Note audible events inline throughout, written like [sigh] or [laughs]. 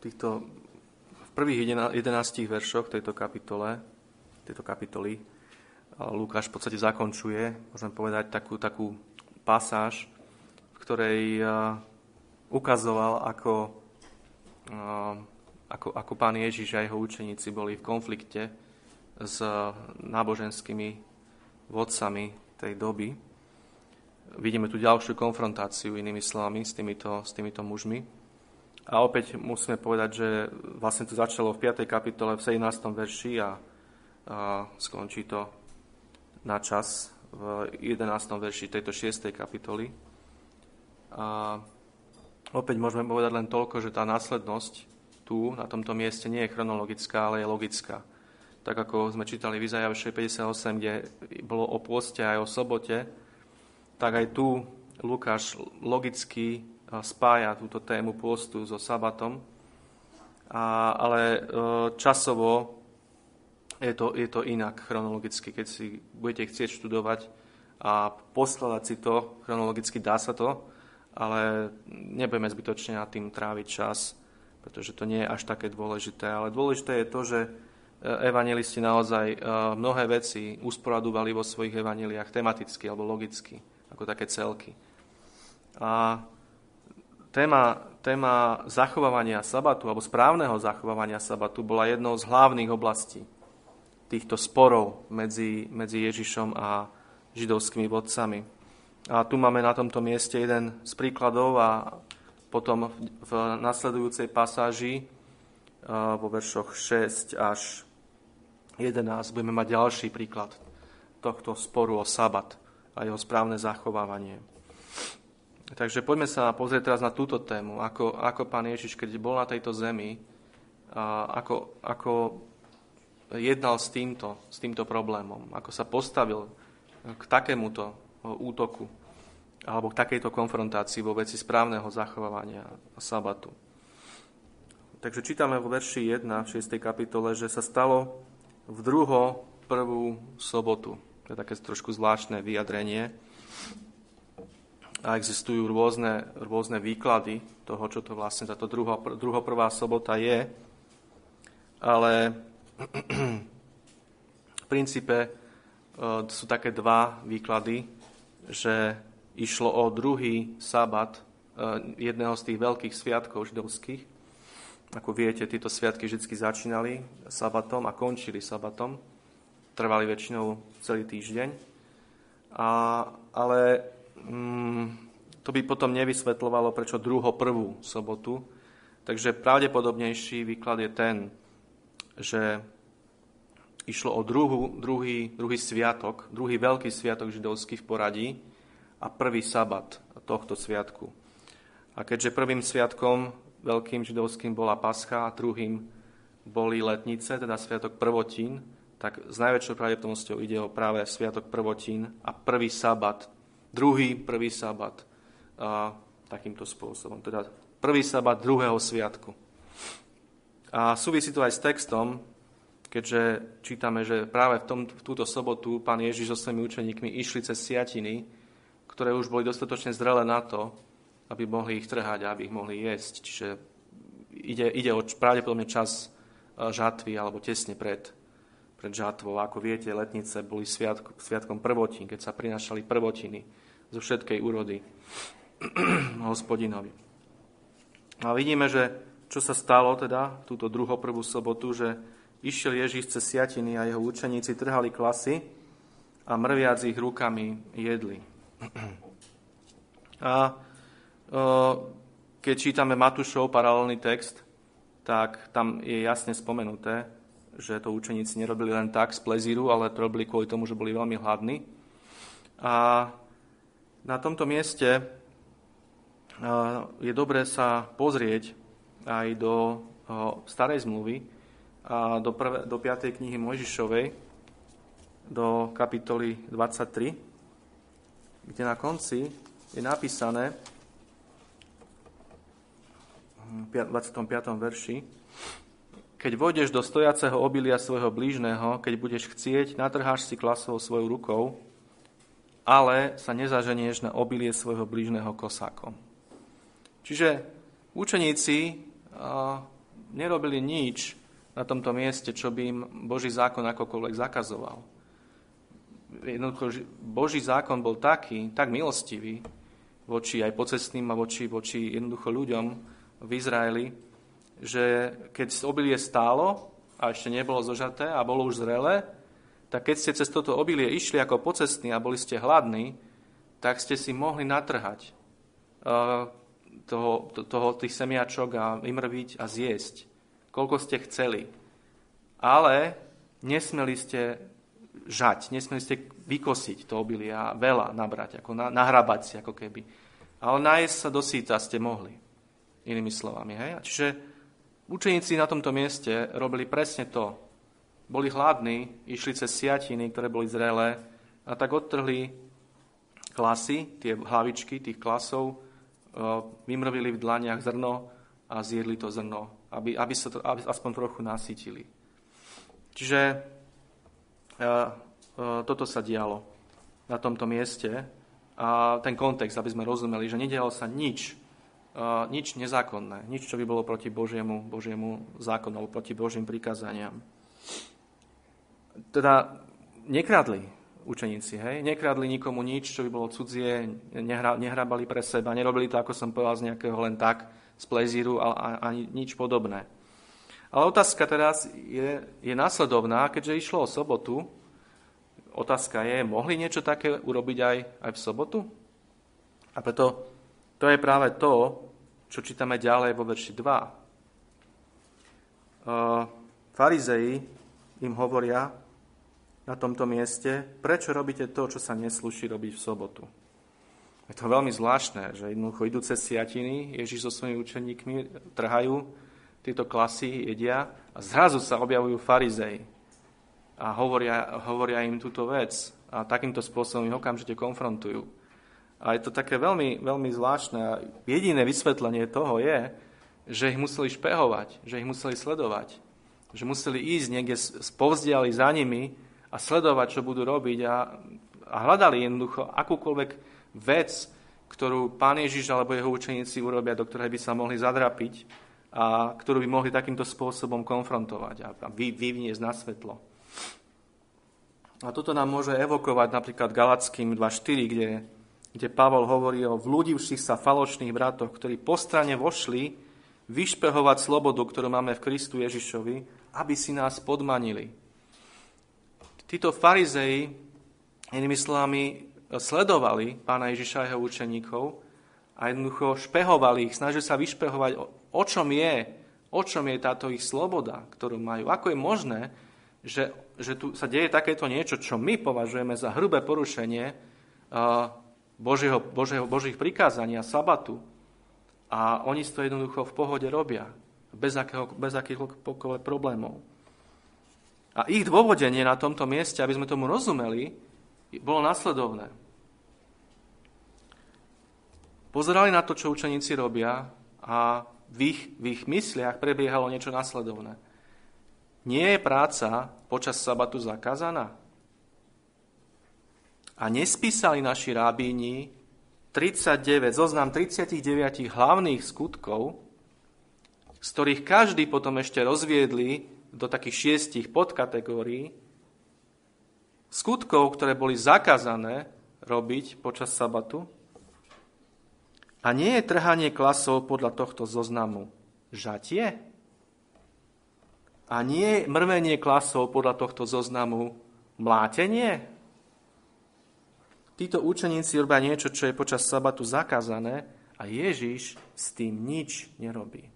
týchto v prvých 11 veršoch tejto kapitole, tejto kapitoly Lukáš v podstate zakončuje, môžeme povedať, takú, takú pasáž, v ktorej ukazoval, ako, ako, ako pán Ježiš a jeho učeníci boli v konflikte s náboženskými vodcami tej doby. Vidíme tu ďalšiu konfrontáciu, inými slovami, s týmito, s týmito mužmi. A opäť musíme povedať, že vlastne to začalo v 5. kapitole v 17. verši a, a skončí to na čas v 11. verši tejto 6. kapitoly. A opäť môžeme povedať len toľko, že tá následnosť tu, na tomto mieste, nie je chronologická, ale je logická. Tak ako sme čítali v Izajaše 58, kde bolo o pôste aj o sobote, tak aj tu Lukáš logicky spája túto tému pôstu so sabatom, a, ale e, časovo je to, je to inak chronologicky. Keď si budete chcieť študovať a poskladať si to, chronologicky dá sa to, ale nebudeme zbytočne nad tým tráviť čas, pretože to nie je až také dôležité. Ale dôležité je to, že e, evangelisti naozaj e, mnohé veci usporadúvali vo svojich evaneliách tematicky alebo logicky, ako také celky. A téma, téma zachovávania sabatu alebo správneho zachovávania sabatu bola jednou z hlavných oblastí týchto sporov medzi, medzi Ježišom a židovskými vodcami. A tu máme na tomto mieste jeden z príkladov a potom v nasledujúcej pasáži vo veršoch 6 až 11 budeme mať ďalší príklad tohto sporu o sabat a jeho správne zachovávanie. Takže poďme sa pozrieť teraz na túto tému, ako, ako pán Ježiš, keď bol na tejto zemi, a ako, ako jednal s týmto, s týmto problémom, ako sa postavil k takémuto útoku alebo k takejto konfrontácii vo veci správneho zachovávania sabatu. Takže čítame vo verši 1 v 6. kapitole, že sa stalo v druho prvú sobotu. To je také trošku zvláštne vyjadrenie a existujú rôzne, rôzne výklady toho, čo to vlastne táto druho, druhoprvá sobota je. Ale v princípe e, sú také dva výklady, že išlo o druhý sabat e, jedného z tých veľkých sviatkov židovských. Ako viete, tieto sviatky vždy začínali sabatom a končili sabatom. Trvali väčšinou celý týždeň. A, ale to by potom nevysvetľovalo, prečo druho prvú sobotu. Takže pravdepodobnejší výklad je ten, že išlo o druhú, druhý, druhý sviatok, druhý veľký sviatok židovský v poradí a prvý sabat tohto sviatku. A keďže prvým sviatkom veľkým židovským bola Pascha a druhým boli letnice, teda sviatok prvotín, tak s najväčšou pravdepodobnosťou ide o práve sviatok prvotín a prvý sabat druhý prvý sabat a, takýmto spôsobom. Teda prvý sabat druhého sviatku. A súvisí to aj s textom, keďže čítame, že práve v, tom, v túto sobotu pán Ježiš so svojimi učeníkmi išli cez siatiny, ktoré už boli dostatočne zrelé na to, aby mohli ich trhať a aby ich mohli jesť. Čiže ide, ide o pravdepodobne čas žatvy alebo tesne pred, pred žatvou. Ako viete, letnice boli sviatk, sviatkom prvotín, keď sa prinašali prvotiny zo všetkej úrody [clears throat] hospodinovi. A vidíme, že čo sa stalo teda túto druhú sobotu, že išiel Ježíš cez siatiny a jeho učeníci trhali klasy a mrviac ich rukami jedli. [clears throat] A keď čítame Matúšov paralelný text, tak tam je jasne spomenuté, že to učeníci nerobili len tak z plezíru, ale to robili kvôli tomu, že boli veľmi hladní. A na tomto mieste je dobré sa pozrieť aj do starej zmluvy a do, prvé, do 5. knihy Mojžišovej, do kapitoly 23, kde na konci je napísané v 25. verši, keď vojdeš do stojaceho obilia svojho blížneho, keď budeš chcieť, natrháš si klasou svojou rukou, ale sa nezaženieš na obilie svojho blížneho kosákom. Čiže učeníci nerobili nič na tomto mieste, čo by im Boží zákon akokoľvek zakazoval. Jednoducho, Boží zákon bol taký, tak milostivý voči aj pocestným a voči, voči jednoducho ľuďom v Izraeli, že keď obilie stálo a ešte nebolo zožaté a bolo už zrelé, tak keď ste cez toto obilie išli ako pocestní a boli ste hladní, tak ste si mohli natrhať uh, toho, toho, tých semiačok a vymrviť a zjesť, koľko ste chceli. Ale nesmeli ste žať, nesmeli ste vykosiť to obilie a veľa nabrať, ako na, nahrabať si ako keby. Ale nájsť sa do síta ste mohli, inými slovami. Hej? Čiže učeníci na tomto mieste robili presne to. Boli hladní, išli cez siatiny, ktoré boli zrelé a tak odtrhli klasy, tie hlavičky tých klasov, vymrvili v dlaniach zrno a zjedli to zrno, aby, aby sa to aby aspoň trochu nasytili. Čiže toto sa dialo na tomto mieste a ten kontext, aby sme rozumeli, že nedialo sa nič, nič nezákonné, nič, čo by bolo proti Božiemu, Božiemu zákonu alebo proti Božím prikázaniam. Teda nekradli, učeníci. Hej? Nekradli nikomu nič, čo by bolo cudzie, nehra, nehrabali pre seba, nerobili to, ako som povedal, z nejakého len tak, z plezíru, ale ani nič podobné. Ale otázka teraz je, je následovná, keďže išlo o sobotu, otázka je, mohli niečo také urobiť aj, aj v sobotu? A preto to je práve to, čo čítame ďalej vo verši 2. Uh, farizei im hovoria, na tomto mieste, prečo robíte to, čo sa neslúši robiť v sobotu. Je to veľmi zvláštne, že jednoducho idú cez siatiny, Ježiš so svojimi učeníkmi trhajú tieto klasy, jedia a zrazu sa objavujú farizei a hovoria, hovoria im túto vec a takýmto spôsobom ich okamžite konfrontujú. A je to také veľmi, veľmi zvláštne. A jediné vysvetlenie toho je, že ich museli špehovať, že ich museli sledovať, že museli ísť niekde spovzdiali za nimi a sledovať, čo budú robiť a, a hľadali jednoducho akúkoľvek vec, ktorú pán Ježiš alebo jeho učeníci urobia, do ktorej by sa mohli zadrapiť a ktorú by mohli takýmto spôsobom konfrontovať a, a vy, vyvniesť na svetlo. A toto nám môže evokovať napríklad Galackým 2.4, kde, kde Pavol hovorí o vlúdivších sa falošných bratoch, ktorí po strane vošli vyšpehovať slobodu, ktorú máme v Kristu Ježišovi, aby si nás podmanili. Títo farizei, inými slovami, sledovali pána Ježiša a jeho učeníkov a jednoducho špehovali ich, snažili sa vyšpehovať, o čom je, o čom je táto ich sloboda, ktorú majú. Ako je možné, že, že tu sa deje takéto niečo, čo my považujeme za hrubé porušenie Božieho, Božieho, Božích prikázaní a sabatu. A oni to jednoducho v pohode robia, bez, akého, bez akýchkoľvek problémov. A ich dôvodenie na tomto mieste, aby sme tomu rozumeli, bolo nasledovné. Pozerali na to, čo učeníci robia a v ich, v ich mysliach prebiehalo niečo nasledovné. Nie je práca počas sabatu zakázaná? A nespísali naši rábíni 39, zoznam 39 hlavných skutkov, z ktorých každý potom ešte rozviedli do takých šiestich podkategórií skutkov, ktoré boli zakázané robiť počas sabatu. A nie je trhanie klasov podľa tohto zoznamu žatie? A nie je mrvenie klasov podľa tohto zoznamu mlátenie? Títo učeníci robia niečo, čo je počas sabatu zakázané a Ježiš s tým nič nerobí.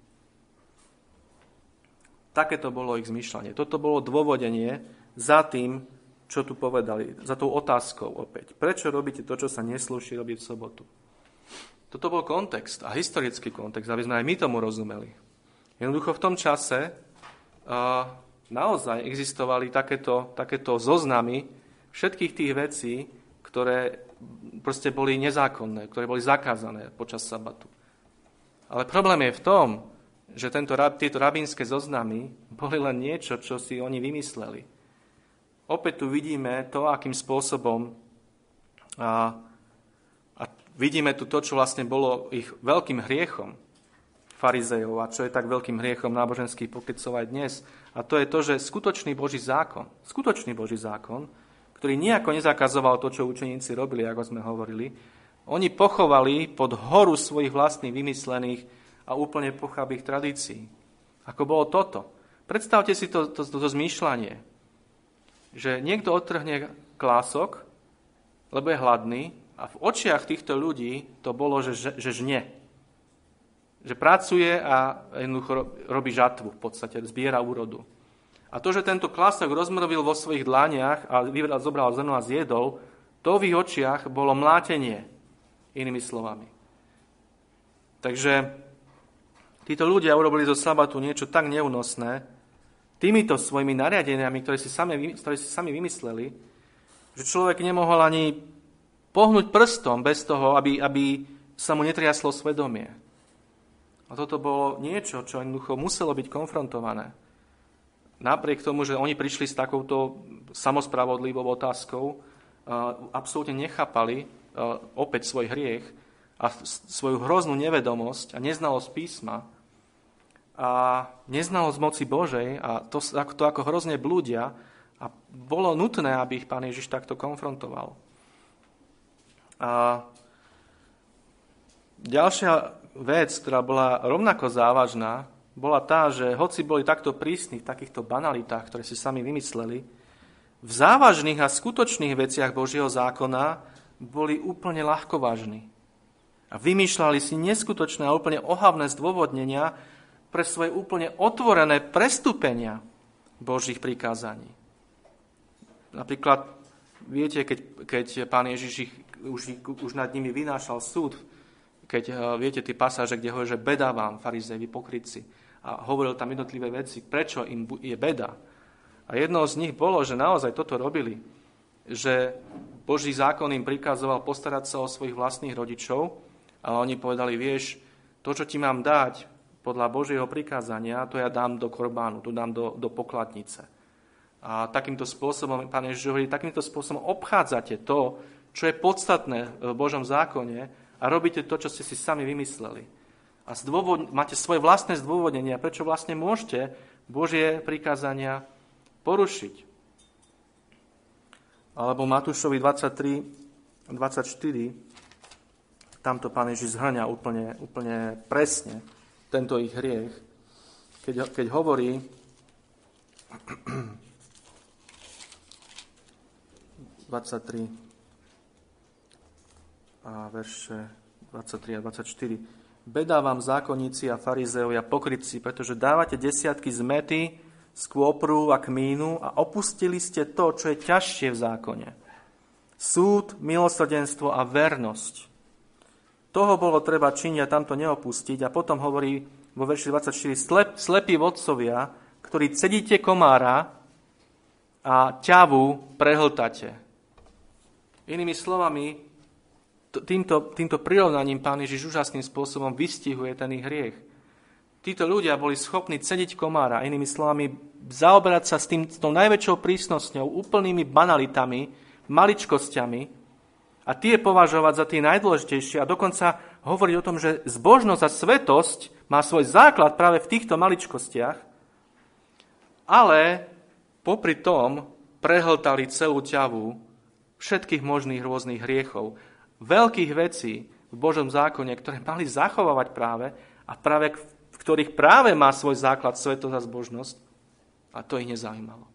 Takéto bolo ich zmyšľanie. Toto bolo dôvodenie za tým, čo tu povedali, za tou otázkou opäť. Prečo robíte to, čo sa neslúši robiť v sobotu? Toto bol kontext a historický kontext, aby sme aj my tomu rozumeli. Jednoducho v tom čase uh, naozaj existovali takéto, takéto zoznamy všetkých tých vecí, ktoré proste boli nezákonné, ktoré boli zakázané počas sabatu. Ale problém je v tom, že tento, tieto rabínske zoznamy boli len niečo, čo si oni vymysleli. Opäť tu vidíme to, akým spôsobom a, a vidíme tu to, čo vlastne bolo ich veľkým hriechom. farizejov a čo je tak veľkým hriechom náboženských pokrytcov aj dnes. A to je to, že skutočný Boží zákon, skutočný Boží zákon, ktorý nejako nezakazoval to, čo učeníci robili, ako sme hovorili, oni pochovali pod horu svojich vlastných vymyslených a úplne pochabých tradícií. Ako bolo toto. Predstavte si to, to, to, to zmýšľanie, že niekto odtrhne klások, lebo je hladný a v očiach týchto ľudí to bolo, že, že, že žne. Že pracuje a jednoducho robí žatvu v podstate, zbiera úrodu. A to, že tento klások rozmrvil vo svojich dlaniach a vybral, zobral zrno a zjedol, to v ich očiach bolo mlátenie inými slovami. Takže títo ľudia urobili zo sabatu niečo tak neúnosné, týmito svojimi nariadeniami, ktoré si sami, ktoré si sami vymysleli, že človek nemohol ani pohnúť prstom bez toho, aby, aby sa mu netriaslo svedomie. A toto bolo niečo, čo jednoducho muselo byť konfrontované. Napriek tomu, že oni prišli s takouto samospravodlivou otázkou, absolútne nechápali opäť svoj hriech a svoju hroznú nevedomosť a neznalosť písma a neznalosť moci Božej a to, to ako hrozne blúdia a bolo nutné, aby ich pán Ježiš takto konfrontoval. A ďalšia vec, ktorá bola rovnako závažná, bola tá, že hoci boli takto prísni v takýchto banalitách, ktoré si sami vymysleli, v závažných a skutočných veciach Božieho zákona boli úplne ľahkovážni. A vymýšľali si neskutočné a úplne ohavné zdôvodnenia pre svoje úplne otvorené prestúpenia Božích prikázaní. Napríklad, viete, keď, keď pán Ježiš ich, už, už nad nimi vynášal súd, keď eh, viete tie pasáže, kde hovorí, že beda vám, farizeji, pokrytci, a hovoril tam jednotlivé veci, prečo im je beda. A jednou z nich bolo, že naozaj toto robili, že Boží zákon im prikazoval postarať sa o svojich vlastných rodičov, ale oni povedali, vieš, to, čo ti mám dať podľa Božieho prikázania, to ja dám do korbánu, to dám do, do pokladnice. A takýmto spôsobom, pán Ježiš hovorí, takýmto spôsobom obchádzate to, čo je podstatné v Božom zákone a robíte to, čo ste si sami vymysleli. A zdôvod, máte svoje vlastné zdôvodnenia, prečo vlastne môžete Božie prikázania porušiť. Alebo Matúšovi 23, 24, tamto pán Ježiš zhrňa úplne, úplne presne tento ich hriech, keď, keď hovorí, [clears throat] a verše 23 a 24. Beda vám zákonníci a farizeovia pokrytci, pretože dávate desiatky zmety, skôpru a kmínu a opustili ste to, čo je ťažšie v zákone. Súd, milosrdenstvo a vernosť. Toho bolo treba činiť a tamto neopustiť. A potom hovorí vo verši 24, slep, slepí vodcovia, ktorí cedíte komára a ťavu prehltate. Inými slovami, týmto, týmto prirovnaním pán Ježiš úžasným spôsobom vystihuje ten ich hriech. Títo ľudia boli schopní cediť komára, inými slovami, zaoberať sa s, tým, s tou najväčšou prísnosťou, úplnými banalitami, maličkosťami a tie považovať za tie najdôležitejšie a dokonca hovoriť o tom, že zbožnosť a svetosť má svoj základ práve v týchto maličkostiach, ale popri tom prehltali celú ťavu všetkých možných rôznych hriechov, veľkých vecí v Božom zákone, ktoré mali zachovávať práve a práve v ktorých práve má svoj základ svetosť a zbožnosť, a to ich nezaujímalo.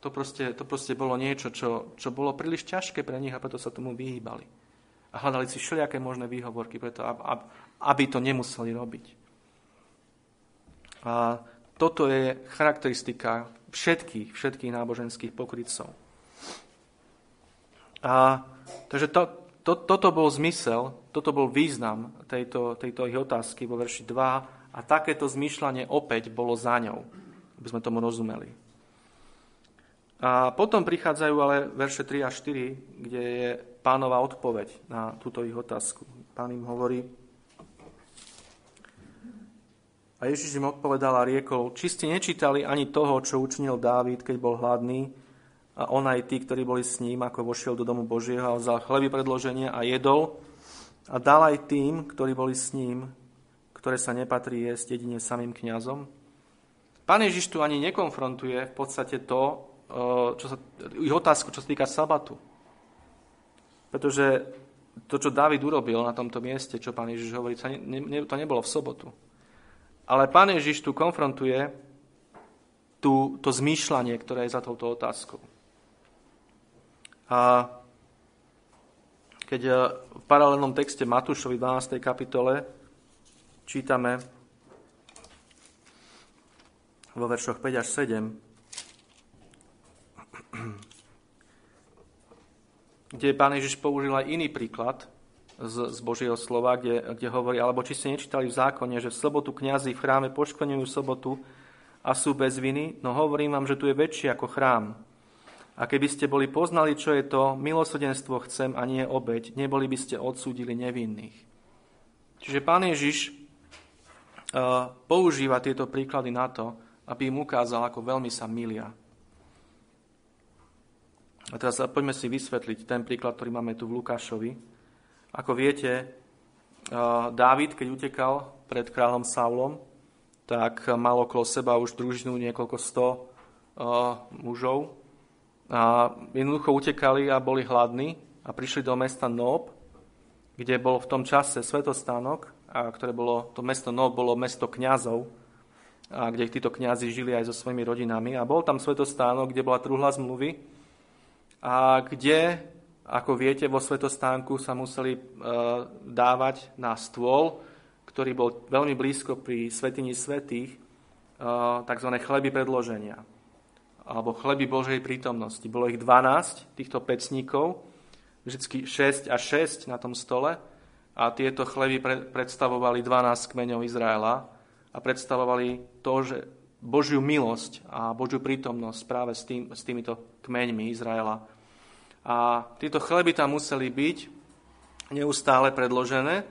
To proste, to proste bolo niečo, čo, čo bolo príliš ťažké pre nich a preto sa tomu vyhýbali. A hľadali si všelijaké možné výhovorky, preto, aby to nemuseli robiť. A toto je charakteristika všetkých, všetkých náboženských pokrytcov. A, takže to, to, toto bol zmysel, toto bol význam tejto, tejto ich otázky vo verši 2 a takéto zmýšľanie opäť bolo za ňou, aby sme tomu rozumeli. A potom prichádzajú ale verše 3 a 4, kde je pánova odpoveď na túto ich otázku. Pán im hovorí, a Ježiš im odpovedal a riekol, či ste nečítali ani toho, čo učinil Dávid, keď bol hladný, a on aj tí, ktorí boli s ním, ako vošiel do domu Božieho a vzal chleby predloženia a jedol a dal aj tým, ktorí boli s ním, ktoré sa nepatrí jesť jedine samým kňazom? Pán Ježiš tu ani nekonfrontuje v podstate to, čo sa, ich otázku, čo sa týka sabatu. Pretože to, čo David urobil na tomto mieste, čo pán Ježiš hovorí, to, ne, ne, to nebolo v sobotu. Ale pán Ježiš tu konfrontuje tú, to zmýšľanie, ktoré je za touto otázkou. A keď eh, v paralelnom texte Matúšovi 12. kapitole čítame vo veršoch 5 až 7, kde pán Ježiš použil aj iný príklad z, z Božieho slova, kde, kde hovorí, alebo či ste nečítali v zákone, že v sobotu kňazi v chráme poškvrňujú sobotu a sú bez viny, no hovorím vám, že tu je väčší ako chrám. A keby ste boli poznali, čo je to, milosrdenstvo chcem a nie obeď, neboli by ste odsúdili nevinných. Čiže pán Ježiš uh, používa tieto príklady na to, aby im ukázal, ako veľmi sa milia. A teraz poďme si vysvetliť ten príklad, ktorý máme tu v Lukášovi. Ako viete, uh, Dávid, keď utekal pred kráľom Saulom, tak mal okolo seba už družinu niekoľko sto uh, mužov, a jednoducho utekali a boli hladní a prišli do mesta Nob, kde bol v tom čase svetostánok, a ktoré bolo, to mesto Nob bolo mesto kňazov, a kde títo kňazi žili aj so svojimi rodinami. A bol tam svetostánok, kde bola truhla zmluvy a kde, ako viete, vo svetostánku sa museli e, dávať na stôl, ktorý bol veľmi blízko pri svetini svetých, e, tzv. chleby predloženia alebo chleby Božej prítomnosti. Bolo ich 12, týchto pecníkov, vždy 6 a 6 na tom stole a tieto chleby predstavovali 12 kmeňov Izraela a predstavovali to, že Božiu milosť a Božiu prítomnosť práve s, tým, s týmito kmeňmi Izraela. A tieto chleby tam museli byť neustále predložené,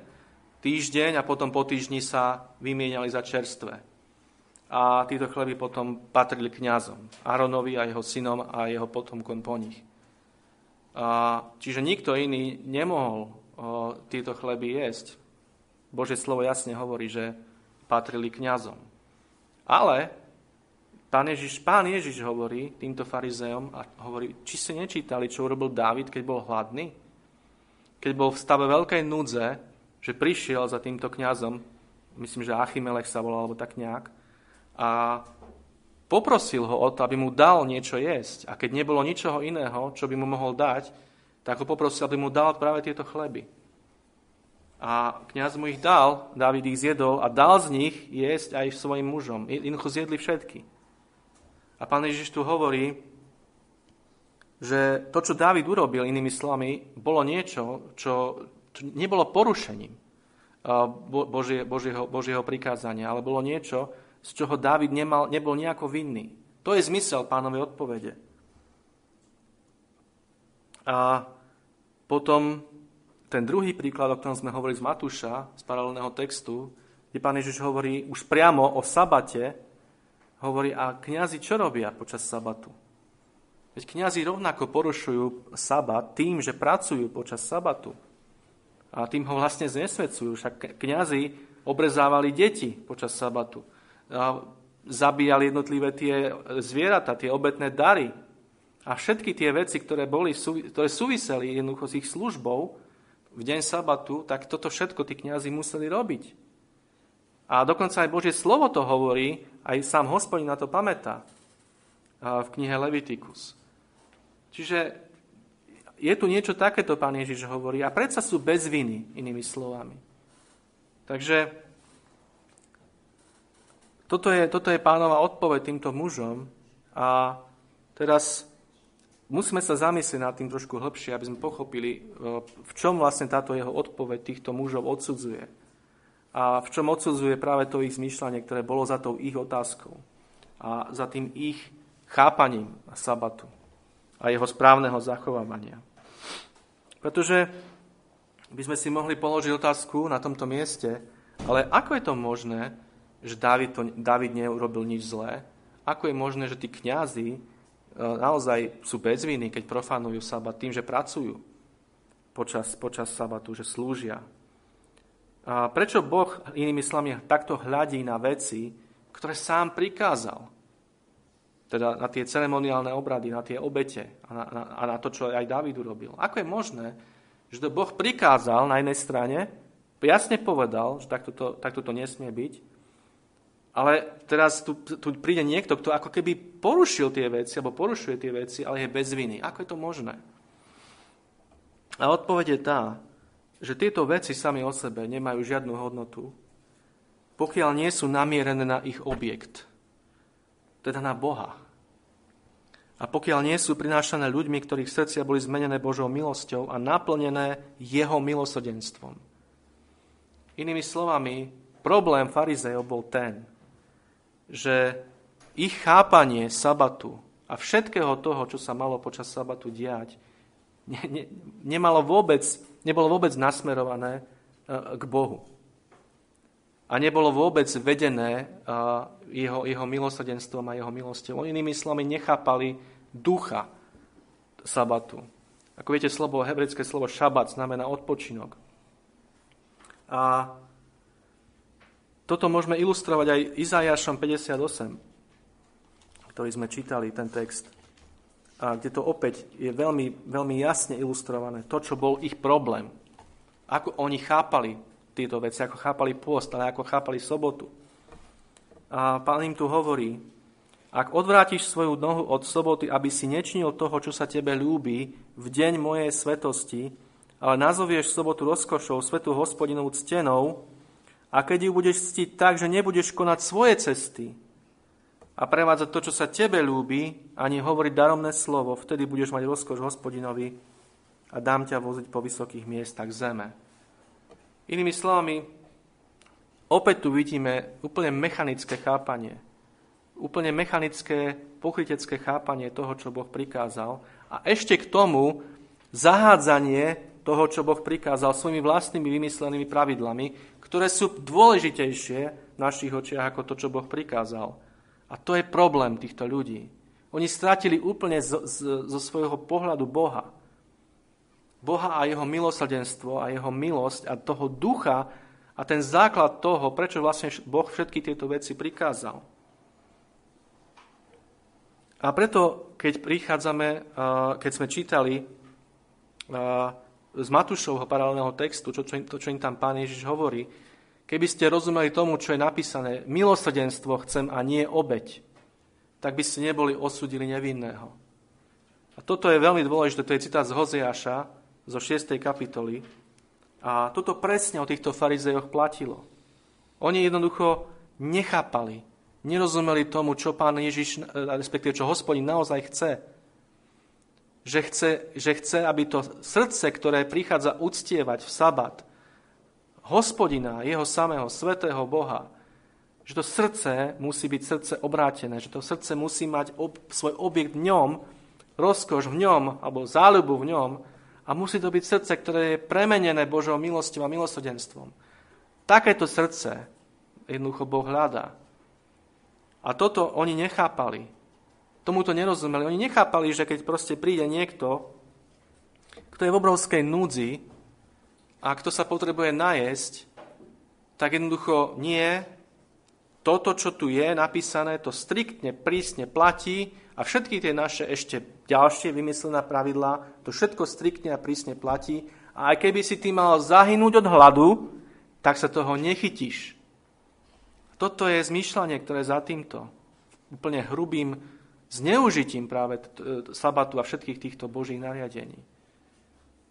týždeň a potom po týždni sa vymieniali za čerstvé a títo chleby potom patrili kňazom, Aronovi a jeho synom a jeho potomkom po nich. A, čiže nikto iný nemohol o, tieto chleby jesť. Bože slovo jasne hovorí, že patrili kňazom. Ale pán Ježiš, pán Ježiš hovorí týmto farizeom a hovorí, či ste nečítali, čo urobil Dávid, keď bol hladný? Keď bol v stave veľkej núdze, že prišiel za týmto kňazom, myslím, že Achimelech sa volal, alebo tak nejak, a poprosil ho o to, aby mu dal niečo jesť. A keď nebolo ničoho iného, čo by mu mohol dať, tak ho poprosil, aby mu dal práve tieto chleby. A kniaz mu ich dal, David ich zjedol a dal z nich jesť aj svojim mužom. Jednoducho zjedli všetky. A pán Ježiš tu hovorí, že to, čo Dávid urobil, inými slovami, bolo niečo, čo, čo nebolo porušením Božie, Božieho, Božieho prikázania, ale bolo niečo, z čoho Dávid nemal, nebol nejako vinný. To je zmysel pánovej odpovede. A potom ten druhý príklad, o ktorom sme hovorili z Matúša, z paralelného textu, kde pán Ježiš hovorí už priamo o sabate, hovorí, a kňazi čo robia počas sabatu? Veď kňazi rovnako porušujú sabat tým, že pracujú počas sabatu. A tým ho vlastne znesvedcujú. Však kňazi obrezávali deti počas sabatu zabíjali jednotlivé tie zvieratá, tie obetné dary. A všetky tie veci, ktoré, boli, ktoré súviseli jednoducho s ich službou v deň sabatu, tak toto všetko tí kniazy museli robiť. A dokonca aj Božie slovo to hovorí, aj sám hospodin na to pamätá v knihe Leviticus. Čiže je tu niečo takéto, pán Ježiš hovorí, a predsa sú bez viny, inými slovami. Takže toto je, toto je pánova odpoveď týmto mužom a teraz musíme sa zamyslieť nad tým trošku hlbšie, aby sme pochopili, e, v čom vlastne táto jeho odpoveď týchto mužov odsudzuje. A v čom odsudzuje práve to ich zmýšľanie, ktoré bolo za tou ich otázkou a za tým ich chápaním sabatu a jeho správneho zachovávania. Pretože by sme si mohli položiť otázku na tomto mieste, ale ako je to možné, že David, to, David neurobil nič zlé? Ako je možné, že tí kňazi e, naozaj sú bez viny, keď profanujú sabat tým, že pracujú počas, počas sabatu, že slúžia? A prečo Boh, inými slovami, takto hľadí na veci, ktoré sám prikázal? Teda na tie ceremoniálne obrady, na tie obete a na, na, a na to, čo aj David urobil. Ako je možné, že to Boh prikázal na jednej strane, jasne povedal, že takto to, takto to nesmie byť, ale teraz tu, tu príde niekto, kto ako keby porušil tie veci, alebo porušuje tie veci, ale je bez viny. Ako je to možné? A odpoveď je tá, že tieto veci sami o sebe nemajú žiadnu hodnotu, pokiaľ nie sú namierené na ich objekt teda na Boha. A pokiaľ nie sú prinášané ľuďmi, ktorých srdcia boli zmenené Božou milosťou a naplnené Jeho milosrdenstvom. Inými slovami, problém farizejov bol ten, že ich chápanie sabatu a všetkého toho, čo sa malo počas sabatu diať, ne, ne, nemalo vôbec, nebolo vôbec nasmerované e, k Bohu a nebolo vôbec vedené jeho, jeho milosrdenstvom a jeho milosťou. Inými slovami nechápali ducha sabatu. Ako viete, slovo, hebrejské slovo šabat znamená odpočinok. A toto môžeme ilustrovať aj Izajašom 58, ktorý sme čítali, ten text. A kde to opäť je veľmi, veľmi jasne ilustrované. To, čo bol ich problém. Ako oni chápali tieto veci, ako chápali pôst, ale ako chápali sobotu. A pán im tu hovorí, ak odvrátiš svoju nohu od soboty, aby si nečinil toho, čo sa tebe ľúbi, v deň mojej svetosti, ale nazovieš sobotu rozkošou, svetu hospodinovú ctenou, a keď ju budeš ctiť tak, že nebudeš konať svoje cesty a prevádzať to, čo sa tebe ľúbi, ani hovoriť daromné slovo, vtedy budeš mať rozkoš hospodinovi a dám ťa voziť po vysokých miestach zeme. Inými slovami, opäť tu vidíme úplne mechanické chápanie. Úplne mechanické, pokrytecké chápanie toho, čo Boh prikázal. A ešte k tomu zahádzanie toho, čo Boh prikázal svojimi vlastnými vymyslenými pravidlami, ktoré sú dôležitejšie v našich očiach ako to, čo Boh prikázal. A to je problém týchto ľudí. Oni stratili úplne zo, zo, zo svojho pohľadu Boha. Boha a jeho milosrdenstvo a jeho milosť a toho ducha a ten základ toho, prečo vlastne Boh všetky tieto veci prikázal. A preto, keď prichádzame, keď sme čítali z Matúšovho paralelného textu, čo, čo, to, čo im tam pán Ježiš hovorí, keby ste rozumeli tomu, čo je napísané, milosrdenstvo chcem a nie obeď, tak by ste neboli osudili nevinného. A toto je veľmi dôležité, to je citát z Hozeáša, zo 6. kapitoly. A toto presne o týchto farizejoch platilo. Oni jednoducho nechápali, nerozumeli tomu, čo pán Ježiš, respektíve čo hospodin naozaj chce. Že chce, že chce, aby to srdce, ktoré prichádza uctievať v sabat, hospodina, jeho samého, svetého Boha, že to srdce musí byť srdce obrátené, že to srdce musí mať ob, svoj objekt v ňom, rozkoš v ňom, alebo záľubu v ňom, a musí to byť srdce, ktoré je premenené Božou milosťou a milosrdenstvom. Takéto srdce jednoducho Boh hľadá. A toto oni nechápali. Tomuto nerozumeli. Oni nechápali, že keď proste príde niekto, kto je v obrovskej núdzi a kto sa potrebuje najesť, tak jednoducho nie. Toto, čo tu je napísané, to striktne, prísne platí a všetky tie naše ešte ďalšie vymyslené pravidlá, to všetko striktne a prísne platí. A aj keby si ty mal zahynúť od hladu, tak sa toho nechytíš. Toto je zmýšľanie, ktoré za týmto úplne hrubým zneužitím práve sabatu a všetkých týchto božích nariadení.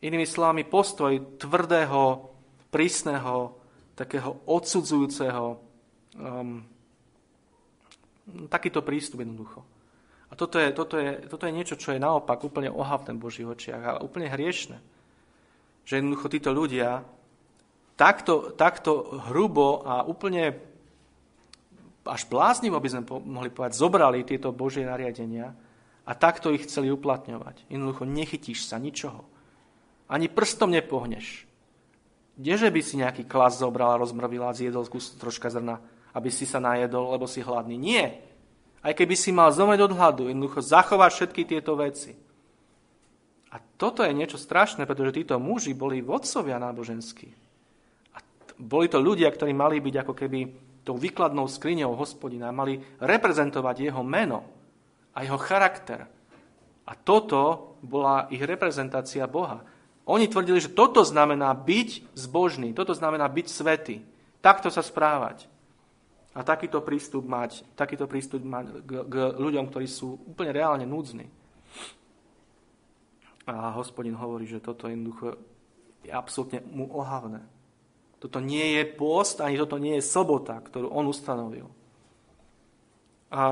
Inými slovami, postoj tvrdého, prísneho, takého odsudzujúceho, um, takýto prístup jednoducho. A toto je, toto, je, toto je niečo, čo je naopak úplne ohavné v Božích očiach a úplne hriešne. Že jednoducho títo ľudia takto, takto hrubo a úplne až bláznivo by sme mohli povedať, zobrali tieto Božie nariadenia a takto ich chceli uplatňovať. Jednoducho nechytíš sa ničoho. Ani prstom nepohneš. Kdeže by si nejaký klas zobral a rozmrvil a zjedol kus troška zrna, aby si sa najedol, lebo si hladný? Nie aj keby si mal zomrieť od hladu, jednoducho zachovať všetky tieto veci. A toto je niečo strašné, pretože títo muži boli vodcovia náboženskí. A boli to ľudia, ktorí mali byť ako keby tou výkladnou skriňou hospodina, mali reprezentovať jeho meno a jeho charakter. A toto bola ich reprezentácia Boha. Oni tvrdili, že toto znamená byť zbožný, toto znamená byť svetý, takto sa správať. A takýto prístup mať, takýto prístup mať k, k ľuďom, ktorí sú úplne reálne núdzni. A hospodin hovorí, že toto jednoducho je absolútne mu ohavné. Toto nie je post, ani toto nie je sobota, ktorú on ustanovil. A, a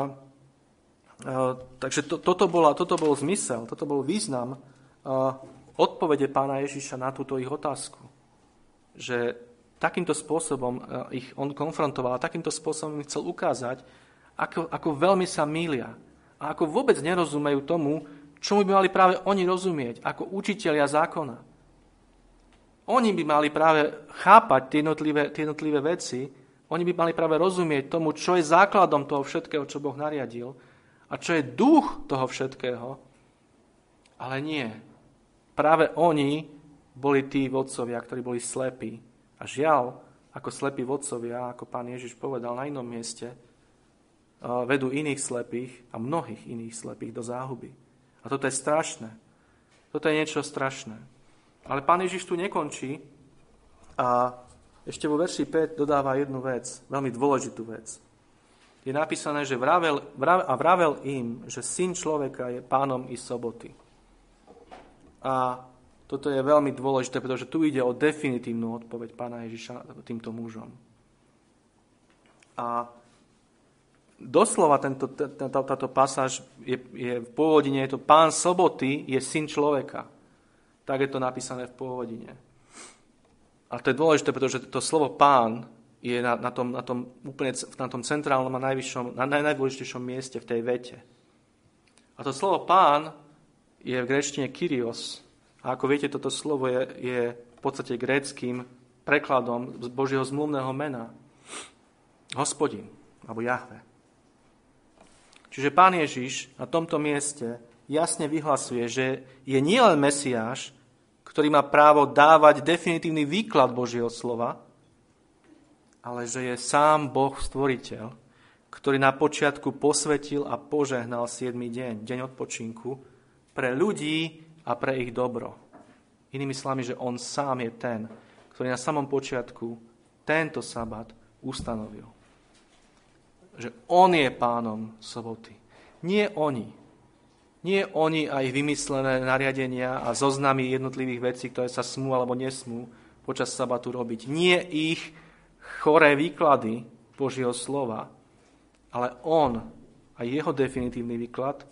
takže to, toto, bola, toto bol zmysel, toto bol význam a, odpovede pána Ježiša na túto ich otázku. Že takýmto spôsobom ich on konfrontoval, takýmto spôsobom im chcel ukázať, ako, ako veľmi sa mília a ako vôbec nerozumejú tomu, čomu by mali práve oni rozumieť, ako učitelia zákona. Oni by mali práve chápať tie jednotlivé, tie jednotlivé veci, oni by mali práve rozumieť tomu, čo je základom toho všetkého, čo Boh nariadil a čo je duch toho všetkého. Ale nie. Práve oni boli tí vodcovia, ktorí boli slepí. A žiaľ, ako slepí vodcovia, ako pán Ježiš povedal na inom mieste, vedú iných slepých a mnohých iných slepých do záhuby. A toto je strašné. Toto je niečo strašné. Ale pán Ježiš tu nekončí a ešte vo verši 5 dodáva jednu vec, veľmi dôležitú vec. Je napísané, že vravel, vravel, a vravel im, že syn človeka je pánom i soboty. A toto je veľmi dôležité, pretože tu ide o definitívnu odpoveď pána Ježiša týmto mužom. A doslova tento, táto pasáž je, je v pôvodine, je to pán soboty, je syn človeka. Tak je to napísané v pôvodine. A to je dôležité, pretože to slovo pán je na, na, tom, na, tom, úplne, na tom centrálnom a najvyššom, na naj, najdôležitejšom mieste v tej vete. A to slovo pán je v gréčtine kyrios. A ako viete, toto slovo je, je v podstate gréckým prekladom z Božieho zmluvného mena. Hospodin, alebo Jahve. Čiže pán Ježiš na tomto mieste jasne vyhlasuje, že je nielen Mesiáš, ktorý má právo dávať definitívny výklad Božieho slova, ale že je sám Boh stvoriteľ, ktorý na počiatku posvetil a požehnal 7. deň, deň odpočinku, pre ľudí a pre ich dobro. Inými slovami, že on sám je ten, ktorý na samom počiatku tento sabat ustanovil. Že on je pánom soboty. Nie oni. Nie oni a ich vymyslené nariadenia a zoznamy jednotlivých vecí, ktoré sa smú alebo nesmú počas sabatu robiť. Nie ich choré výklady Božieho slova, ale on a jeho definitívny výklad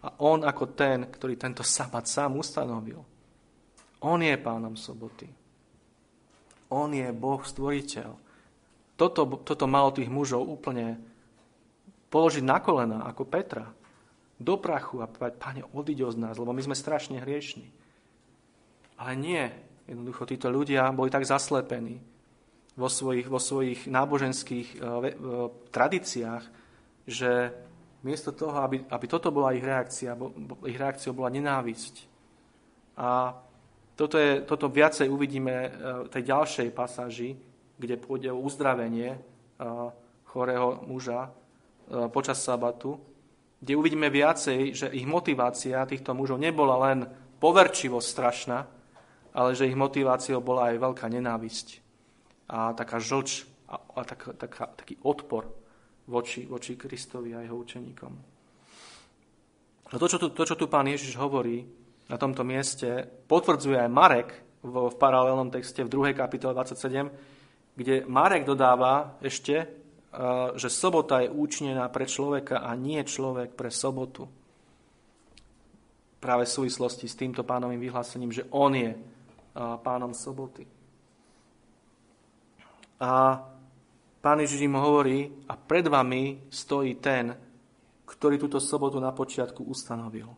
a on ako ten, ktorý tento sabat sám ustanovil. On je pánom soboty. On je Boh stvoriteľ. Toto, toto malo tých mužov úplne položiť na kolena, ako Petra do prachu a povedať, Pane, odiď od nás, lebo my sme strašne hriešni. Ale nie. Jednoducho títo ľudia boli tak zaslepení vo svojich, vo svojich náboženských uh, uh, tradíciách, že miesto toho, aby, aby toto bola ich reakcia, bo, ich reakciou bola nenávisť. A toto, je, toto viacej uvidíme uh, v tej ďalšej pasáži, kde pôjde o uzdravenie chorého muža počas sabatu kde uvidíme viacej, že ich motivácia týchto mužov nebola len poverčivosť strašná, ale že ich motiváciou bola aj veľká nenávisť a taká žlč a, a tak, taká, taký odpor voči, voči Kristovi a jeho učeníkom. A to čo, tu, to, čo tu pán Ježiš hovorí na tomto mieste, potvrdzuje aj Marek v, v paralelnom texte v 2. kapitole 27, kde Marek dodáva ešte že sobota je účnená pre človeka a nie človek pre sobotu. Práve v súvislosti s týmto pánovým vyhlásením, že on je pánom soboty. A pán Ježiš im hovorí, a pred vami stojí ten, ktorý túto sobotu na počiatku ustanovil.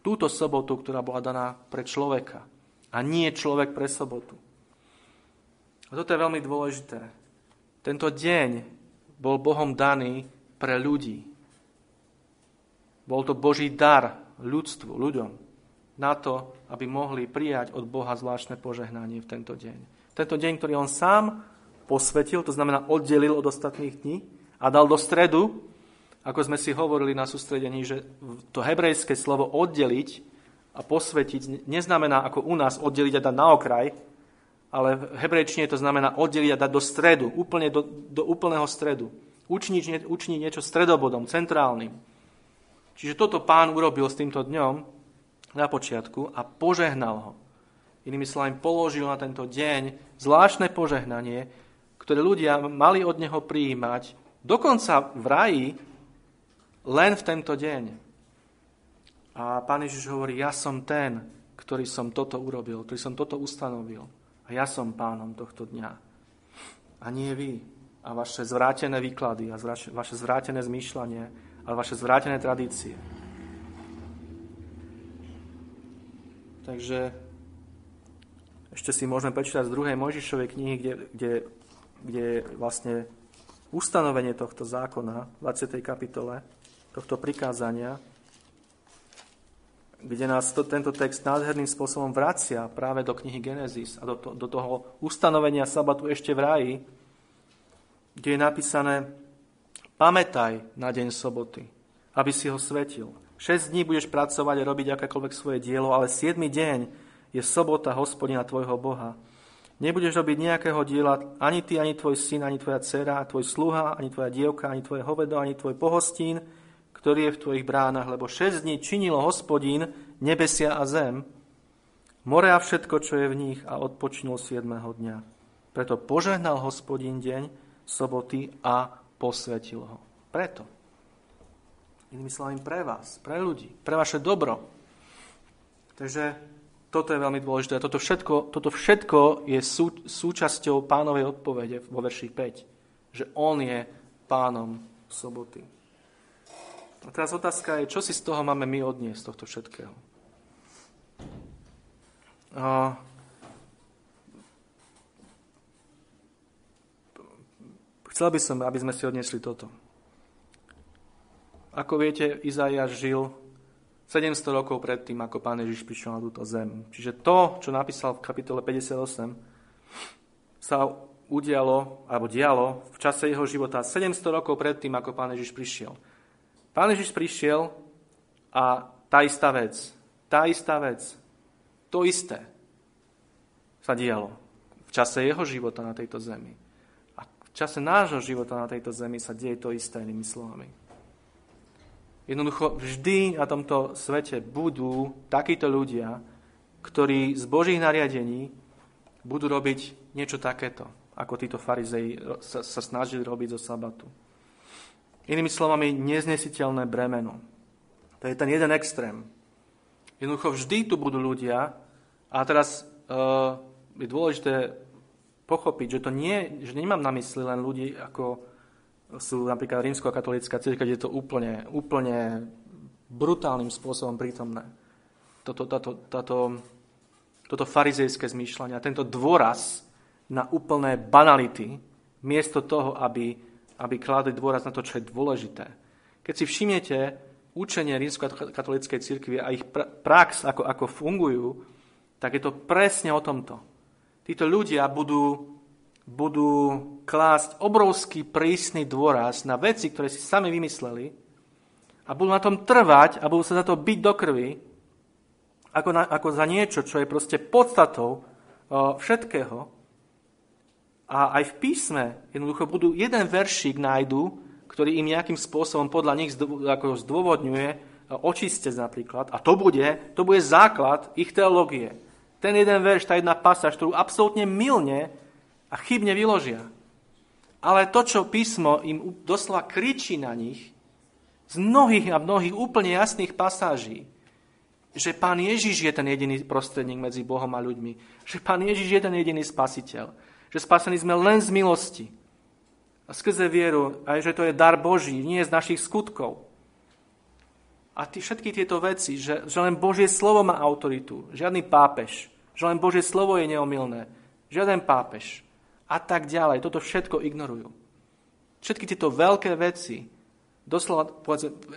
Túto sobotu, ktorá bola daná pre človeka a nie človek pre sobotu. A toto je veľmi dôležité. Tento deň bol Bohom daný pre ľudí. Bol to Boží dar ľudstvu, ľuďom, na to, aby mohli prijať od Boha zvláštne požehnanie v tento deň. Tento deň, ktorý on sám posvetil, to znamená oddelil od ostatných dní a dal do stredu, ako sme si hovorili na sústredení, že to hebrejské slovo oddeliť a posvetiť neznamená ako u nás oddeliť a dať na okraj, ale v hebrejčine to znamená oddeliť a dať do stredu, úplne do, do úplného stredu. Učniť, učniť niečo stredobodom, centrálnym. Čiže toto pán urobil s týmto dňom na počiatku a požehnal ho. Inými slovami, položil na tento deň zvláštne požehnanie, ktoré ľudia mali od neho prijímať, dokonca v raji, len v tento deň. A pán Ježiš hovorí, ja som ten, ktorý som toto urobil, ktorý som toto ustanovil. A ja som pánom tohto dňa. A nie vy. A vaše zvrátené výklady a vaše zvrátené zmýšľanie a vaše zvrátené tradície. Takže ešte si môžeme prečítať z druhej Mojžišovej knihy, kde, kde, kde vlastne ustanovenie tohto zákona v 20. kapitole, tohto prikázania, kde nás to, tento text nádherným spôsobom vracia práve do knihy Genesis a do, to, do toho ustanovenia sabatu ešte v ráji, kde je napísané pamätaj na deň soboty, aby si ho svetil. Šesť dní budeš pracovať a robiť akékoľvek svoje dielo, ale siedmy deň je sobota hospodina tvojho Boha. Nebudeš robiť nejakého diela ani ty, ani tvoj syn, ani tvoja dcera, tvoj sluha, ani tvoja dievka, ani tvoje hovedo, ani tvoj pohostín, ktorý je v tvojich bránach, lebo šesť dní činilo hospodín nebesia a zem, more a všetko, čo je v nich a odpočinul siedmého dňa. Preto požehnal hospodín deň soboty a posvetil ho. Preto. Inými slovami pre vás, pre ľudí, pre vaše dobro. Takže toto je veľmi dôležité. Toto všetko, toto všetko je sú, súčasťou pánovej odpovede vo verši 5. Že on je pánom soboty. A teraz otázka je, čo si z toho máme my odniesť, z tohto všetkého. A chcel by som, aby sme si odniesli toto. Ako viete, Izaiáš žil 700 rokov predtým, ako pán Ježiš prišiel na túto zem. Čiže to, čo napísal v kapitole 58, sa udialo, alebo dialo v čase jeho života 700 rokov predtým, ako pán Ježiš prišiel. Pán Ježiš prišiel a tá istá vec, tá istá vec, to isté sa dialo v čase jeho života na tejto zemi. A v čase nášho života na tejto zemi sa deje to isté, inými slovami. Jednoducho vždy na tomto svete budú takíto ľudia, ktorí z Božích nariadení budú robiť niečo takéto, ako títo farizei sa, sa snažili robiť zo sabatu. Inými slovami, neznesiteľné bremeno. To je ten jeden extrém. Jednoducho vždy tu budú ľudia a teraz uh, je dôležité pochopiť, že to nie, že nemám na mysli len ľudí, ako sú napríklad rímsko-katolická církev, kde je to úplne, úplne brutálnym spôsobom prítomné. Toto, táto, táto, toto farizejské zmýšľanie a tento dôraz na úplné banality, miesto toho, aby aby kládli dôraz na to, čo je dôležité. Keď si všimnete učenie rímsko-katolíckej cirkvi a ich prax, ako, ako fungujú, tak je to presne o tomto. Títo ľudia budú, budú klásť obrovský prísny dôraz na veci, ktoré si sami vymysleli a budú na tom trvať a budú sa za to byť do krvi, ako, na, ako za niečo, čo je proste podstatou o, všetkého. A aj v písme jednoducho budú jeden veršík nájdu, ktorý im nejakým spôsobom podľa nich ako zdôvodňuje e, očistec napríklad. A to bude, to bude základ ich teológie. Ten jeden verš, tá jedna pasáž, ktorú absolútne milne a chybne vyložia. Ale to, čo písmo im doslova kričí na nich, z mnohých a mnohých úplne jasných pasáží, že Pán Ježiš je ten jediný prostredník medzi Bohom a ľuďmi, že Pán Ježiš je ten jediný spasiteľ, že spasení sme len z milosti. A skrze vieru, aj že to je dar Boží, nie z našich skutkov. A tí, všetky tieto veci, že, že len Božie slovo má autoritu, žiadny pápež, že len Božie slovo je neomilné, žiaden pápež a tak ďalej. Toto všetko ignorujú. Všetky tieto veľké veci doslova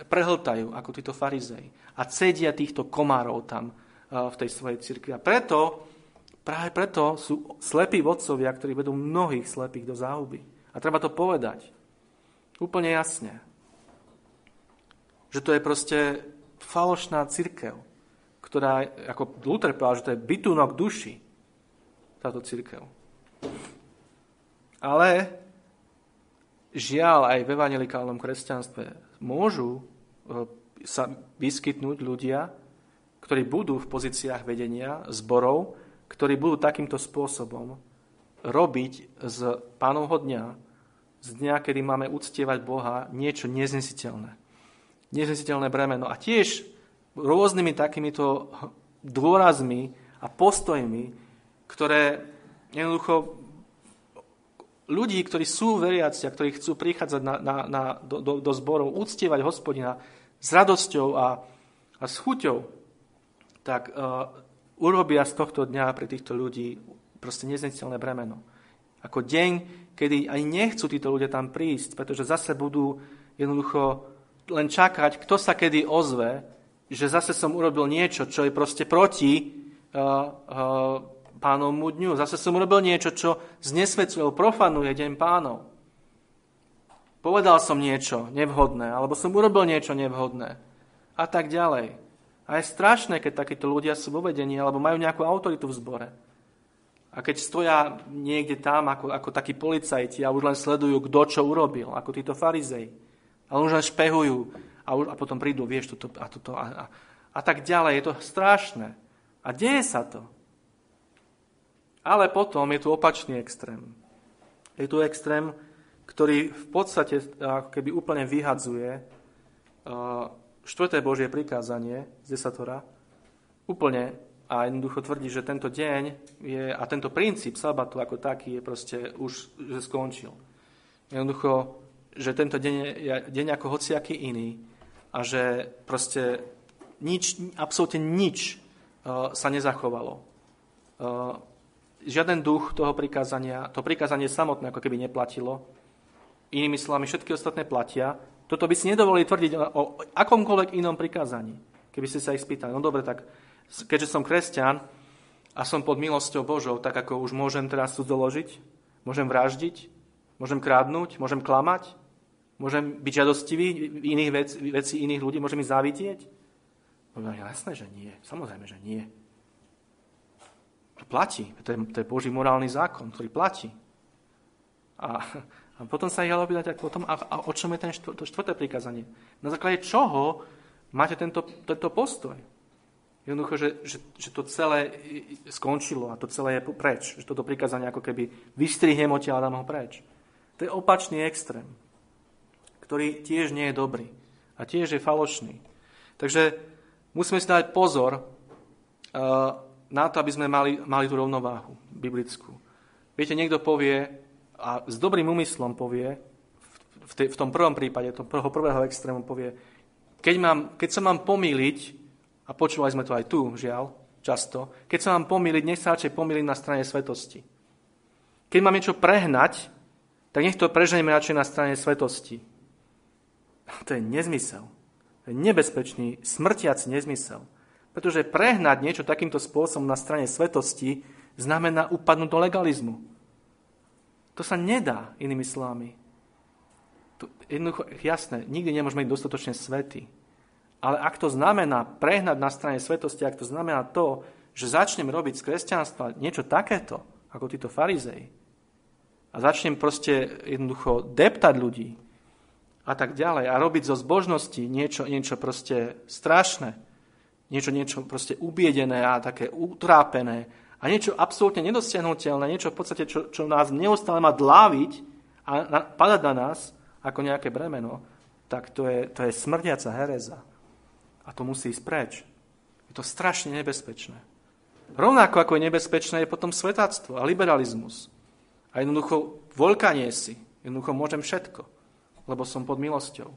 prehltajú ako títo farizei a cedia týchto komárov tam v tej svojej cirkvi. A preto Práve preto sú slepí vodcovia, ktorí vedú mnohých slepých do záhuby. A treba to povedať. Úplne jasne. Že to je proste falošná církev, ktorá, ako Luther povedal, že to je bytunok duši, táto církev. Ale žiaľ aj v evangelikálnom kresťanstve môžu e, sa vyskytnúť ľudia, ktorí budú v pozíciách vedenia zborov, ktorí budú takýmto spôsobom robiť z pánovho dňa, z dňa, kedy máme uctievať Boha, niečo neznesiteľné. Neznesiteľné bremeno. A tiež rôznymi takýmito dôrazmi a postojmi, ktoré jednoducho ľudí, ktorí sú veriaci a ktorí chcú prichádzať na, na, na, do, do, do zborov, uctievať hospodina s radosťou a, a s chuťou, tak uh, urobia z tohto dňa pre týchto ľudí proste nezniteľné bremeno. Ako deň, kedy ani nechcú títo ľudia tam prísť, pretože zase budú jednoducho len čakať, kto sa kedy ozve, že zase som urobil niečo, čo je proste proti uh, uh, pánovmu dňu. Zase som urobil niečo, čo znesvedcuje, profanuje deň pánov. Povedal som niečo nevhodné, alebo som urobil niečo nevhodné. A tak ďalej. A je strašné, keď takíto ľudia sú vo vedení, alebo majú nejakú autoritu v zbore. A keď stoja niekde tam ako, ako takí policajti a už len sledujú, kto čo urobil, ako títo farizej. A už len špehujú a, už, a potom prídu, vieš, toto a toto a, a, a tak ďalej. Je to strašné. A deje sa to. Ale potom je tu opačný extrém. Je tu extrém, ktorý v podstate ako keby úplne vyhadzuje štvrté Božie prikázanie z desatora úplne a jednoducho tvrdí, že tento deň je, a tento princíp sabatu ako taký je proste už že skončil. Jednoducho, že tento deň je deň ako hociaký iný a že proste nič, absolútne nič uh, sa nezachovalo. Uh, žiaden duch toho prikázania, to prikázanie samotné ako keby neplatilo. Inými slovami, všetky ostatné platia. Toto by si nedovolili tvrdiť o akomkoľvek inom prikázaní. Keby ste sa ich spýtali, no dobre, tak keďže som kresťan a som pod milosťou Božou, tak ako už môžem teraz cudzoložiť, môžem vraždiť, môžem krádnuť, môžem klamať, môžem byť žadostivý iných vec, veci iných ľudí, môžem ich závidieť? Poviem, jasné, že nie. Samozrejme, že nie. To platí. To je, to je Boží morálny zákon, ktorý platí. A, a potom sa ich ale opýtať, a, potom, a, a o čom je ten štvr, to štvrté prikázanie? Na základe čoho máte tento, tento postoj? Jednoducho, že, že, že to celé skončilo a to celé je preč. Že toto prikázanie ako keby vystrihnem odtiaľ a dám ho preč. To je opačný extrém, ktorý tiež nie je dobrý a tiež je falošný. Takže musíme si dať pozor, uh, na to, aby sme mali, mali tú rovnováhu biblickú. Viete, niekto povie, a s dobrým úmyslom povie, v, te, v tom prvom prípade, toho prvého extrému povie, keď, mám, keď sa mám pomýliť, a počúvali sme to aj tu, žiaľ, často, keď sa mám pomýliť, nech sa radšej pomýliť na strane svetosti. Keď mám niečo prehnať, tak nech to preženieme radšej na strane svetosti. [laughs] To je nezmysel. To je nebezpečný, smrtiaci nezmysel. Pretože prehnať niečo takýmto spôsobom na strane svetosti znamená upadnúť do legalizmu. To sa nedá, inými slovami. To, jednoducho, jasné, nikdy nemôžeme byť dostatočne svety. Ale ak to znamená prehnať na strane svetosti, ak to znamená to, že začnem robiť z kresťanstva niečo takéto, ako títo farizei, a začnem proste jednoducho deptať ľudí a tak ďalej a robiť zo zbožnosti niečo, niečo proste strašné, niečo, niečo proste ubiedené a také utrápené a niečo absolútne nedosiahnutelné, niečo v podstate, čo, čo nás neustále má dláviť a na, padať na nás ako nejaké bremeno, tak to je, to je smrdiaca hereza. A to musí ísť preč. Je to strašne nebezpečné. Rovnako ako je nebezpečné je potom svetáctvo a liberalizmus. A jednoducho voľkanie si. Jednoducho môžem všetko, lebo som pod milosťou.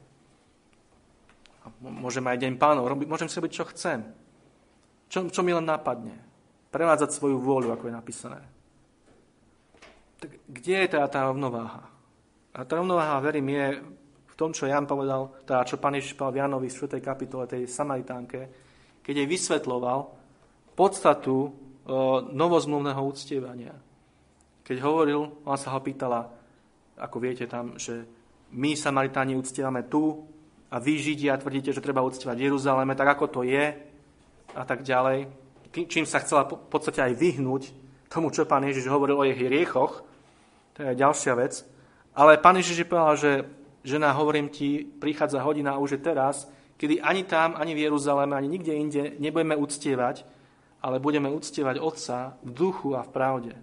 A môžem aj deň pánov, môžem si robiť, čo chcem. Čo, čo mi len napadne. Prevádzať svoju vôľu, ako je napísané. Tak kde je teda tá rovnováha? A tá rovnováha, verím, je v tom, čo Jan povedal, teda čo pán Ježiš povedal Janovi v 4. kapitole tej Samaritánke, keď jej vysvetloval podstatu novozmluvného uctievania. Keď hovoril, on sa ho pýtala, ako viete tam, že my Samaritáni uctievame tu a vy Židia tvrdíte, že treba uctievať Jeruzaleme, tak ako to je a tak ďalej. Čím sa chcela v podstate aj vyhnúť tomu, čo pán Ježiš hovoril o jej hriechoch, to je ďalšia vec. Ale pán Ježiš povedal, že žena, hovorím ti, prichádza hodina už je teraz, kedy ani tam, ani v Jeruzaleme, ani nikde inde nebudeme uctievať, ale budeme uctievať Otca v duchu a v pravde.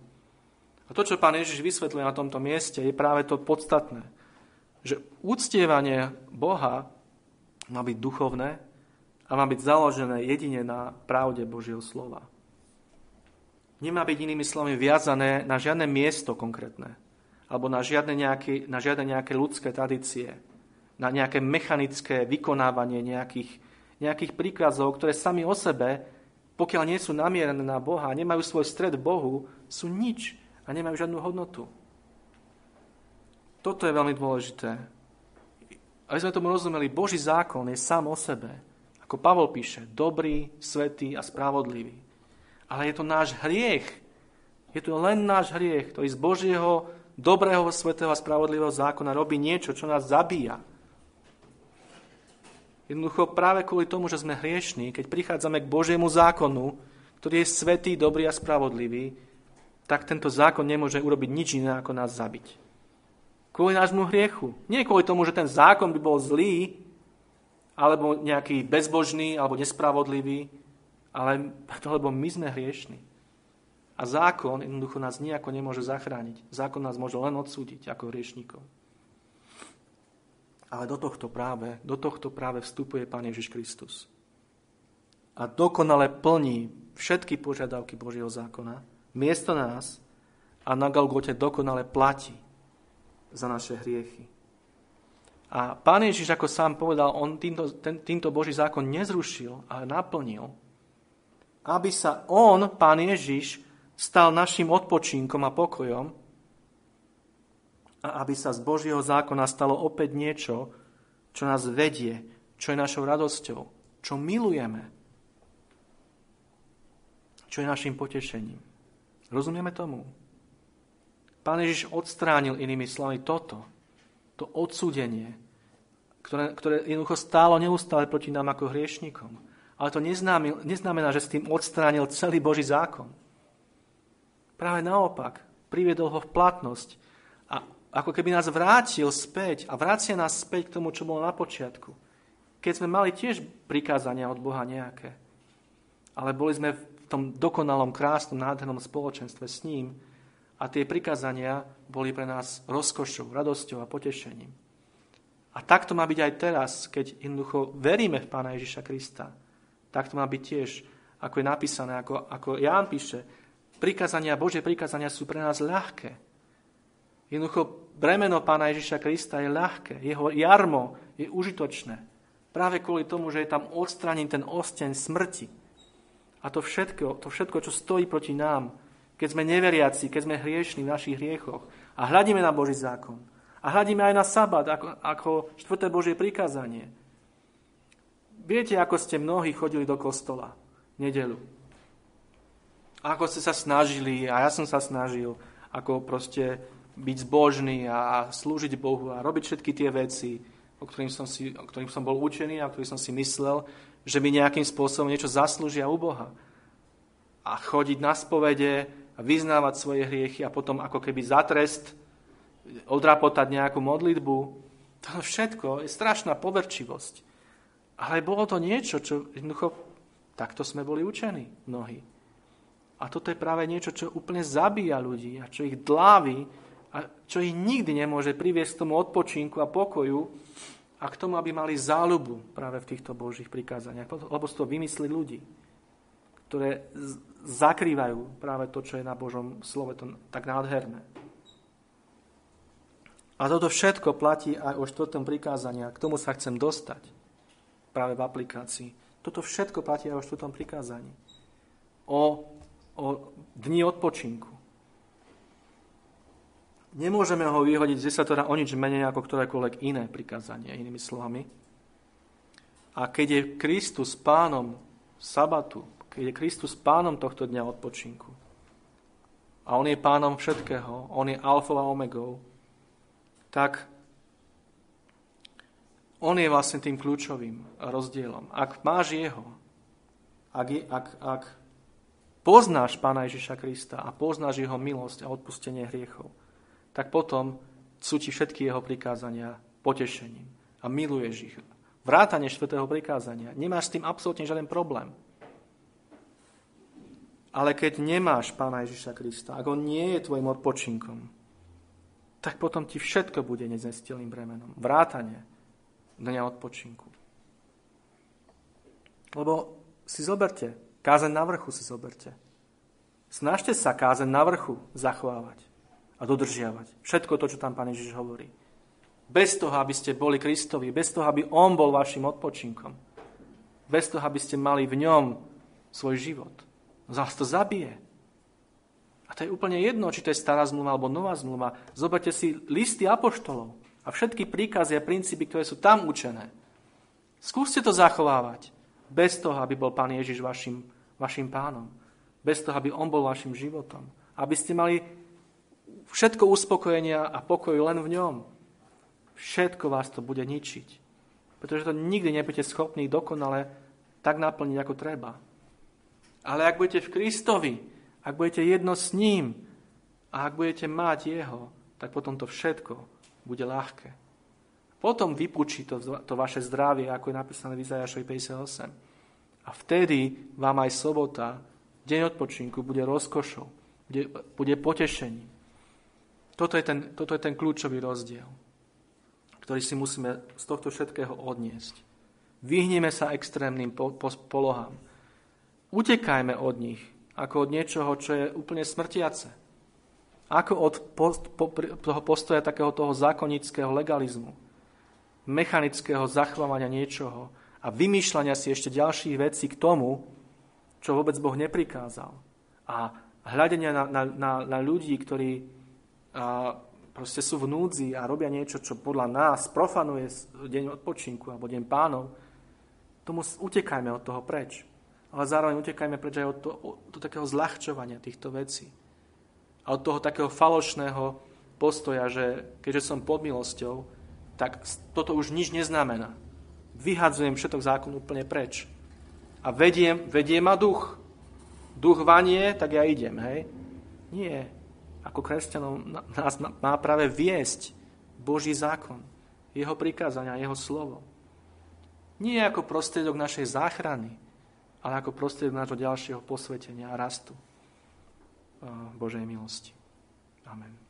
A to, čo pán Ježiš vysvetľuje na tomto mieste, je práve to podstatné. Že úctievanie Boha má byť duchovné a má byť založené jedine na pravde Božieho slova. Nemá byť inými slovami viazané na žiadne miesto konkrétne, alebo na žiadne nejaké, na žiadne nejaké ľudské tradície, na nejaké mechanické vykonávanie nejakých, nejakých príkazov, ktoré sami o sebe, pokiaľ nie sú namierené na Boha, nemajú svoj stred Bohu, sú nič a nemajú žiadnu hodnotu. Toto je veľmi dôležité. Aby sme tomu rozumeli, Boží zákon je sám o sebe, ako Pavol píše, dobrý, svetý a spravodlivý. Ale je to náš hriech. Je to len náš hriech, ktorý z Božieho dobrého, svetého a spravodlivého zákona robí niečo, čo nás zabíja. Jednoducho práve kvôli tomu, že sme hriešní, keď prichádzame k Božiemu zákonu, ktorý je svetý, dobrý a spravodlivý, tak tento zákon nemôže urobiť nič iné, ako nás zabiť. Kvôli nášmu hriechu. Nie kvôli tomu, že ten zákon by bol zlý, alebo nejaký bezbožný, alebo nespravodlivý, ale lebo my sme hriešni. A zákon jednoducho nás nejako nemôže zachrániť. Zákon nás môže len odsúdiť ako hriešníkov. Ale do tohto práve, do tohto práve vstupuje Pán Ježiš Kristus. A dokonale plní všetky požiadavky Božieho zákona, miesto nás a na Golgote dokonale platí za naše hriechy. A Pán Ježiš, ako sám povedal, on týmto, ten, týmto Boží zákon nezrušil, ale naplnil, aby sa on, Pán Ježiš, stal našim odpočinkom a pokojom a aby sa z Božieho zákona stalo opäť niečo, čo nás vedie, čo je našou radosťou, čo milujeme, čo je našim potešením. Rozumieme tomu? Pán Ježiš odstránil inými slovami toto, to odsúdenie, ktoré, ktoré jednoducho stálo neustále proti nám ako hriešnikom. Ale to neznamená, že s tým odstránil celý Boží zákon. Práve naopak, priviedol ho v platnosť a ako keby nás vrátil späť a vracia nás späť k tomu, čo bolo na počiatku. Keď sme mali tiež prikázania od Boha nejaké, ale boli sme v tom dokonalom, krásnom, nádhernom spoločenstve s ním a tie prikázania boli pre nás rozkošou, radosťou a potešením. A tak to má byť aj teraz, keď jednoducho veríme v Pána Ježiša Krista. Tak to má byť tiež, ako je napísané, ako, ako Ján píše, prikázania, Božie prikázania sú pre nás ľahké. Jednoducho bremeno Pána Ježiša Krista je ľahké, jeho jarmo je užitočné. Práve kvôli tomu, že je tam odstranený ten osteň smrti, a to všetko, to všetko, čo stojí proti nám, keď sme neveriaci, keď sme hriešni v našich hriechoch a hľadíme na Boží zákon a hľadíme aj na sabat ako, ako štvrté Božie prikázanie. Viete, ako ste mnohí chodili do kostola v nedelu. Ako ste sa snažili, a ja som sa snažil, ako proste byť zbožný a slúžiť Bohu a robiť všetky tie veci, o ktorým som, si, o ktorým som bol učený a o ktorých som si myslel, že mi nejakým spôsobom niečo zaslúžia u Boha. A chodiť na spovede a vyznávať svoje hriechy a potom ako keby za trest odrapotať nejakú modlitbu. To všetko je strašná poverčivosť. Ale bolo to niečo, čo jednoducho takto sme boli učení mnohí. A toto je práve niečo, čo úplne zabíja ľudí a čo ich dlávi a čo ich nikdy nemôže priviesť k tomu odpočinku a pokoju, a k tomu, aby mali záľubu práve v týchto Božích prikázaniach. Lebo sú to vymysly ľudí, ktoré zakrývajú práve to, čo je na Božom slove to tak nádherné. A toto všetko platí aj o štvrtom prikázania. K tomu sa chcem dostať práve v aplikácii. Toto všetko platí aj o štvrtom prikázaní. O, o dni odpočinku. Nemôžeme ho vyhodiť z desatora o nič menej ako ktorékoľvek iné prikázanie, inými slovami. A keď je Kristus pánom sabatu, keď je Kristus pánom tohto dňa odpočinku, a on je pánom všetkého, on je alfou a omegou, tak on je vlastne tým kľúčovým rozdielom. Ak máš jeho, ak, ak, ak poznáš Pána Ježiša Krista a poznáš jeho milosť a odpustenie hriechov, tak potom sú ti všetky jeho prikázania potešením a miluješ ich. Vrátanie štvrtého prikázania. Nemáš s tým absolútne žiaden problém. Ale keď nemáš Pána Ježiša Krista, ak on nie je tvojim odpočinkom, tak potom ti všetko bude neznestilným bremenom. Vrátanie dňa odpočinku. Lebo si zoberte, kázen na vrchu si zoberte. Snažte sa kázen na vrchu zachovávať a dodržiavať. Všetko to, čo tam Pán Ježiš hovorí. Bez toho, aby ste boli Kristovi, bez toho, aby On bol vašim odpočinkom. Bez toho, aby ste mali v ňom svoj život. Zás to zabije. To je úplne jedno, či to je stará zmluva alebo nová zmluva. Zoberte si listy apoštolov a všetky príkazy a princípy, ktoré sú tam učené. Skúste to zachovávať. Bez toho, aby bol Pán Ježiš vašim, vašim pánom. Bez toho, aby On bol vašim životom. Aby ste mali všetko uspokojenia a pokoj len v ňom. Všetko vás to bude ničiť. Pretože to nikdy nebudete schopní dokonale tak naplniť, ako treba. Ale ak budete v Kristovi, ak budete jedno s ním a ak budete mať Jeho, tak potom to všetko bude ľahké. Potom vypučí to, to vaše zdravie, ako je napísané v Izajašovi 58. A vtedy vám aj sobota, deň odpočinku, bude rozkošou, bude, bude potešením. Toto je, ten, toto je ten kľúčový rozdiel, ktorý si musíme z tohto všetkého odniesť. Vyhneme sa extrémnym po, po, polohám Utekajme od nich, ako od niečoho, čo je úplne smrtiace. Ako od post, po, toho postoja takého toho zákonického legalizmu, mechanického zachovania niečoho a vymýšľania si ešte ďalších vecí k tomu, čo vôbec Boh neprikázal. A hľadenia na, na, na, na ľudí, ktorí a, proste sú v núdzi a robia niečo, čo podľa nás profanuje deň odpočinku alebo deň pánov, tomu utekajme od toho preč ale zároveň utekajme preč aj od, to, od takého zľahčovania týchto vecí. A od toho takého falošného postoja, že keďže som pod milosťou, tak toto už nič neznamená. Vyhadzujem všetok zákon úplne preč. A vediem, vedie ma duch. Duch vanie, tak ja idem, hej? Nie. Ako kresťanov nás má práve viesť Boží zákon, jeho prikázania, jeho slovo. Nie ako prostriedok našej záchrany, ale ako prostriedok nášho ďalšieho posvetenia a rastu Božej milosti. Amen.